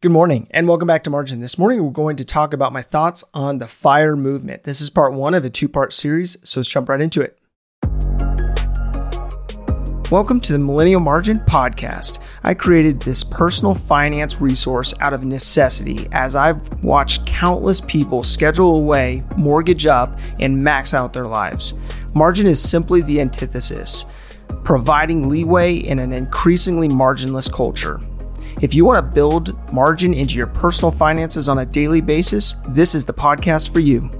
Good morning and welcome back to Margin. This morning we're going to talk about my thoughts on the FIRE movement. This is part one of a two part series, so let's jump right into it. Welcome to the Millennial Margin Podcast. I created this personal finance resource out of necessity as I've watched countless people schedule away, mortgage up, and max out their lives. Margin is simply the antithesis, providing leeway in an increasingly marginless culture. If you want to build margin into your personal finances on a daily basis, this is the podcast for you.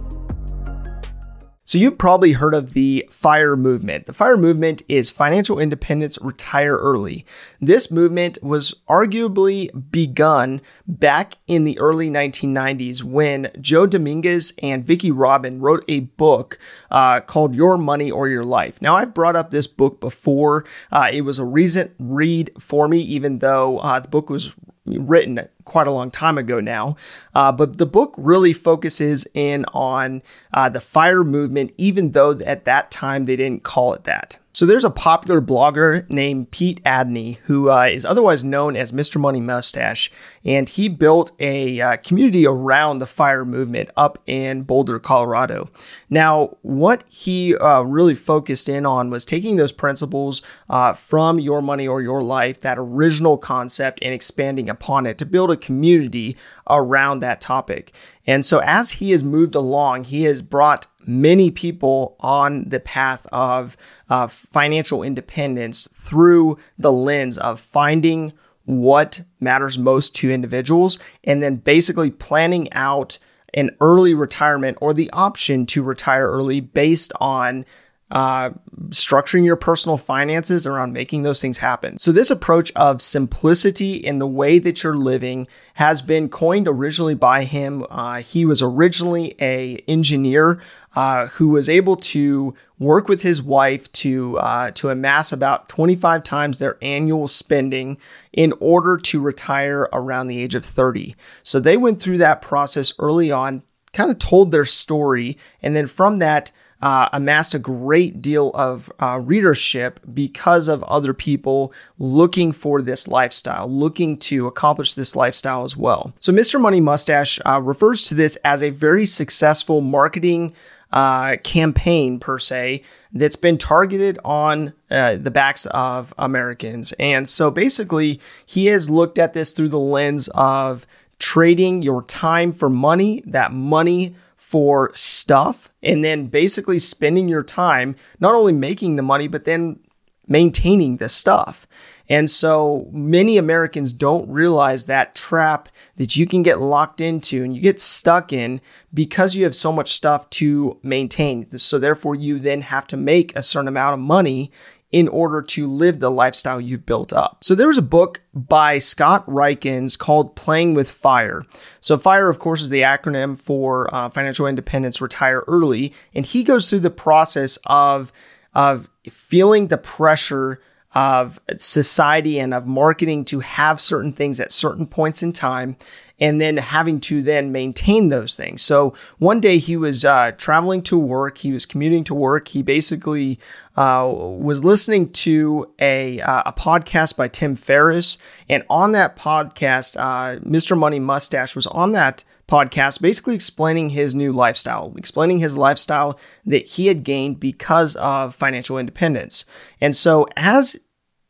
So, you've probably heard of the FIRE movement. The FIRE movement is Financial Independence Retire Early. This movement was arguably begun back in the early 1990s when Joe Dominguez and Vicki Robin wrote a book uh, called Your Money or Your Life. Now, I've brought up this book before. Uh, it was a recent read for me, even though uh, the book was written quite a long time ago now. Uh, but the book really focuses in on uh, the fire movement, even though at that time they didn't call it that. So there's a popular blogger named Pete Adeney who uh, is otherwise known as Mr. Money Mustache, and he built a uh, community around the fire movement up in Boulder, Colorado. Now, what he uh, really focused in on was taking those principles uh, from Your Money or Your Life, that original concept, and expanding upon it to build a community around that topic. And so, as he has moved along, he has brought many people on the path of uh, financial independence through the lens of finding what matters most to individuals and then basically planning out an early retirement or the option to retire early based on uh, structuring your personal finances around making those things happen. So, this approach of simplicity in the way that you're living has been coined originally by him. Uh, he was originally a engineer uh, who was able to work with his wife to uh, to amass about 25 times their annual spending in order to retire around the age of 30. So they went through that process early on, kind of told their story, and then from that uh, amassed a great deal of uh, readership because of other people looking for this lifestyle, looking to accomplish this lifestyle as well. So, Mr. Money Mustache uh, refers to this as a very successful marketing uh, campaign, per se, that's been targeted on uh, the backs of Americans. And so, basically, he has looked at this through the lens of trading your time for money, that money for stuff and then basically spending your time not only making the money, but then maintaining the stuff. And so many Americans don't realize that trap that you can get locked into and you get stuck in because you have so much stuff to maintain. So therefore you then have to make a certain amount of money in order to live the lifestyle you've built up. So there was a book by Scott Rieckens called Playing with Fire. So FIRE, of course, is the acronym for uh, Financial Independence Retire Early, and he goes through the process of of feeling the pressure of society and of marketing to have certain things at certain points in time and then having to then maintain those things. So one day he was uh, traveling to work, he was commuting to work. He basically uh, was listening to a, uh, a podcast by Tim Ferriss. And on that podcast, uh, Mr. Money Mustache was on that podcast basically explaining his new lifestyle, explaining his lifestyle that he had gained because of financial independence. And so as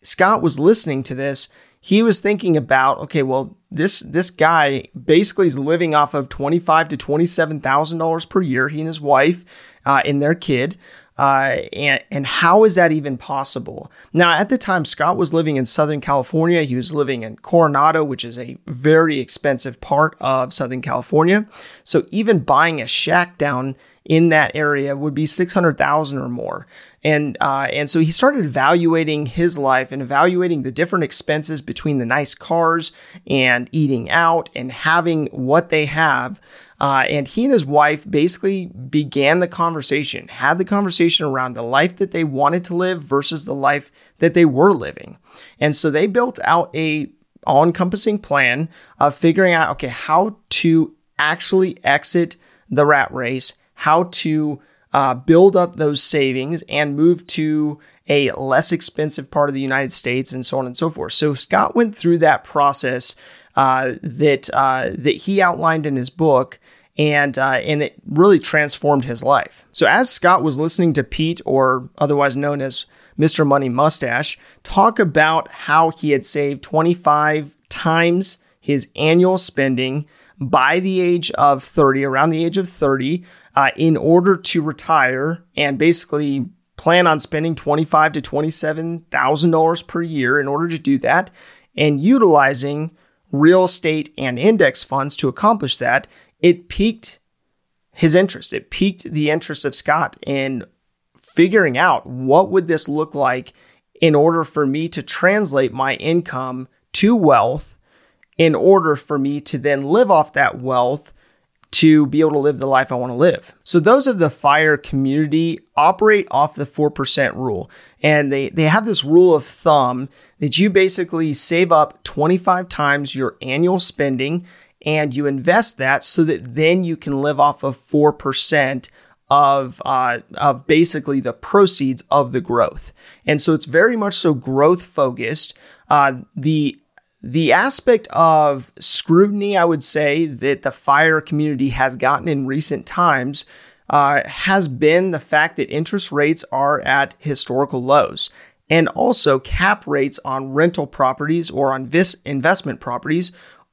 Scott was listening to this, he was thinking about, okay, well, this this guy basically is living off of twenty five to twenty seven thousand dollars per year. He and his wife uh, and their kid. Uh, and, and how is that even possible? Now, at the time, Scott was living in Southern California. He was living in Coronado, which is a very expensive part of Southern California. So even buying a shack down in that area would be 600,000 or more. And uh, and so he started evaluating his life and evaluating the different expenses between the nice cars and eating out and having what they have. Uh, and he and his wife basically began the conversation, had the conversation around the life that they wanted to live versus the life that they were living. And so they built out a all encompassing plan of figuring out okay how to actually exit the rat race how to uh, build up those savings and move to a less expensive part of the United States and so on and so forth. So Scott went through that process uh, that uh, that he outlined in his book, and uh, and it really transformed his life. So as Scott was listening to Pete, or otherwise known as Mr. Money Mustache, talk about how he had saved 25 times his annual spending by the age of 30, around the age of 30, uh, in order to retire and basically plan on spending 25 to 27 thousand dollars per year in order to do that, and utilizing real estate and index funds to accomplish that. It piqued his interest. It piqued the interest of Scott in figuring out what would this look like in order for me to translate my income to wealth in order for me to then live off that wealth to be able to live the life I want to live. So those of the fire community operate off the 4% rule. And they, they have this rule of thumb that you basically save up 25 times your annual spending and you invest that so that then you can live off of 4% of uh, of basically the proceeds of the growth. And so it's very much so growth focused. Uh, the the aspect of scrutiny, I would say, that the fire community has gotten in recent times uh, has been the fact that interest rates are at historical lows. And also, cap rates on rental properties or on vis- investment properties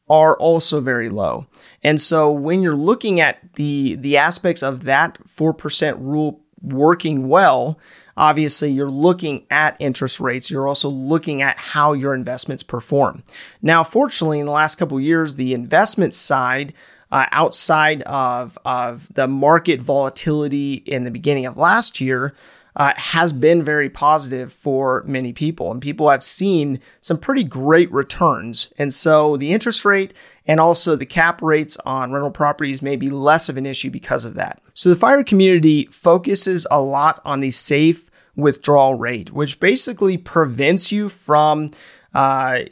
are also very low. And so, when you're looking at the, the aspects of that 4% rule working well, obviously you're looking at interest rates. You're also looking at how your investments perform. Now, fortunately, in the last couple years, the investment side, uh, outside of, of the market volatility in the beginning of last year, uh, has been very positive for many people. And people have seen some pretty great returns. And so the interest rate and also the cap rates on rental properties may be less of an issue because of that. So the fire community focuses a lot on the safe withdrawal rate, which basically prevents you from uh,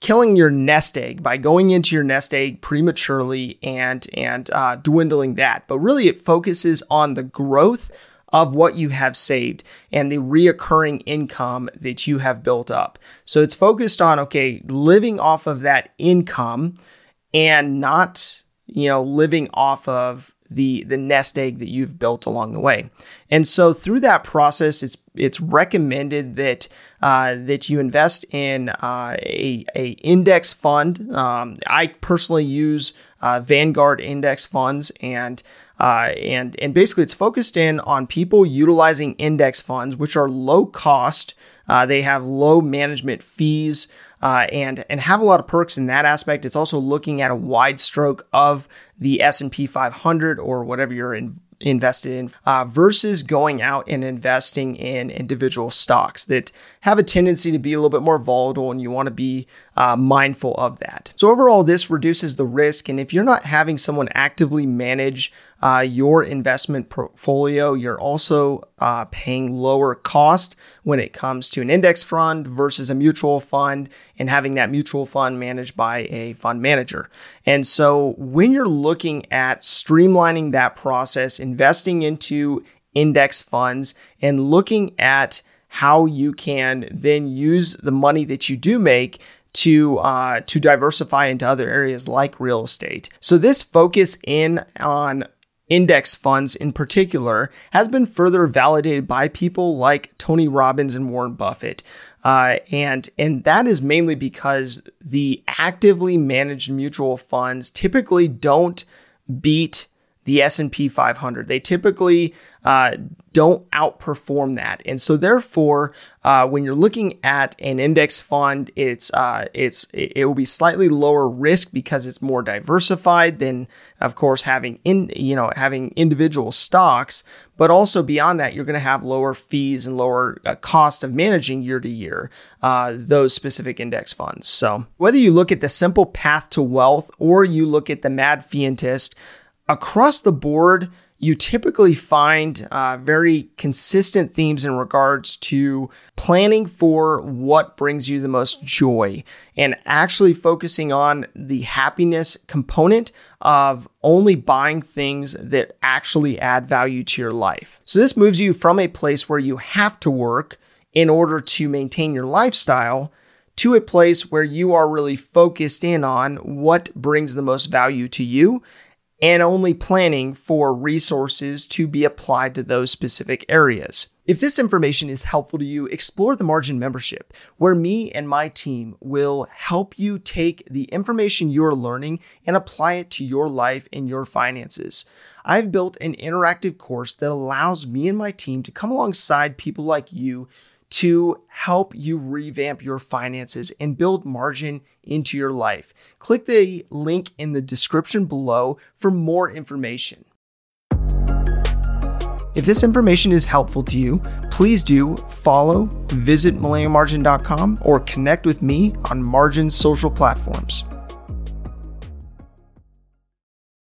killing your nest egg by going into your nest egg prematurely and and uh, dwindling that. But really, it focuses on the growth of what you have saved and the reoccurring income that you have built up. So it's focused on, okay, living off of that income and not, you know, living off of the the nest egg that you've built along the way. And so through that process, it's it's recommended that uh, that you invest in uh, a, a index fund. Um, I personally use uh, Vanguard index funds, and uh, and and basically it's focused in on people utilizing index funds, which are low cost. Uh, they have low management fees. Uh, and and have a lot of perks in that aspect. It's also looking at a wide stroke of the S and P 500 or whatever you're in, invested in uh, versus going out and investing in individual stocks that have a tendency to be a little bit more volatile and you want to be uh, mindful of that. So, overall, this reduces the risk. And if you're not having someone actively manage uh, your investment portfolio, you're also uh, paying lower cost when it comes to an index fund versus a mutual fund and having that mutual fund managed by a fund manager. And so, when you're looking at streamlining that process, investing into index funds, and looking at how you can then use the money that you do make to uh, to diversify into other areas like real estate. So this focus in on index funds in particular has been further validated by people like Tony Robbins and Warren Buffett. Uh, and and that is mainly because the actively managed mutual funds typically don't beat the S&P 500. They typically uh, don't outperform that, and so therefore, uh, when you're looking at an index fund, it's uh, it's it will be slightly lower risk because it's more diversified than, of course, having in you know having individual stocks. But also beyond that, you're going to have lower fees and lower uh, cost of managing year to year uh, those specific index funds. So whether you look at the simple path to wealth or you look at the mad fientist across the board, you typically find uh, very consistent themes in regards to planning for what brings you the most joy and actually focusing on the happiness component of only buying things that actually add value to your life. So, this moves you from a place where you have to work in order to maintain your lifestyle to a place where you are really focused in on what brings the most value to you and only planning for resources to be applied to those specific areas. If this information is helpful to you, explore the Margin membership, where me and my team will help you take the information you're learning and apply it to your life and your finances. I've built an interactive course that allows me and my team to come alongside people like you to help you revamp your finances and build margin into your life. Click the link in the description below for more information. If this information is helpful to you, please do follow, visit millennialmargin.com, or connect with me on Margin's social platforms.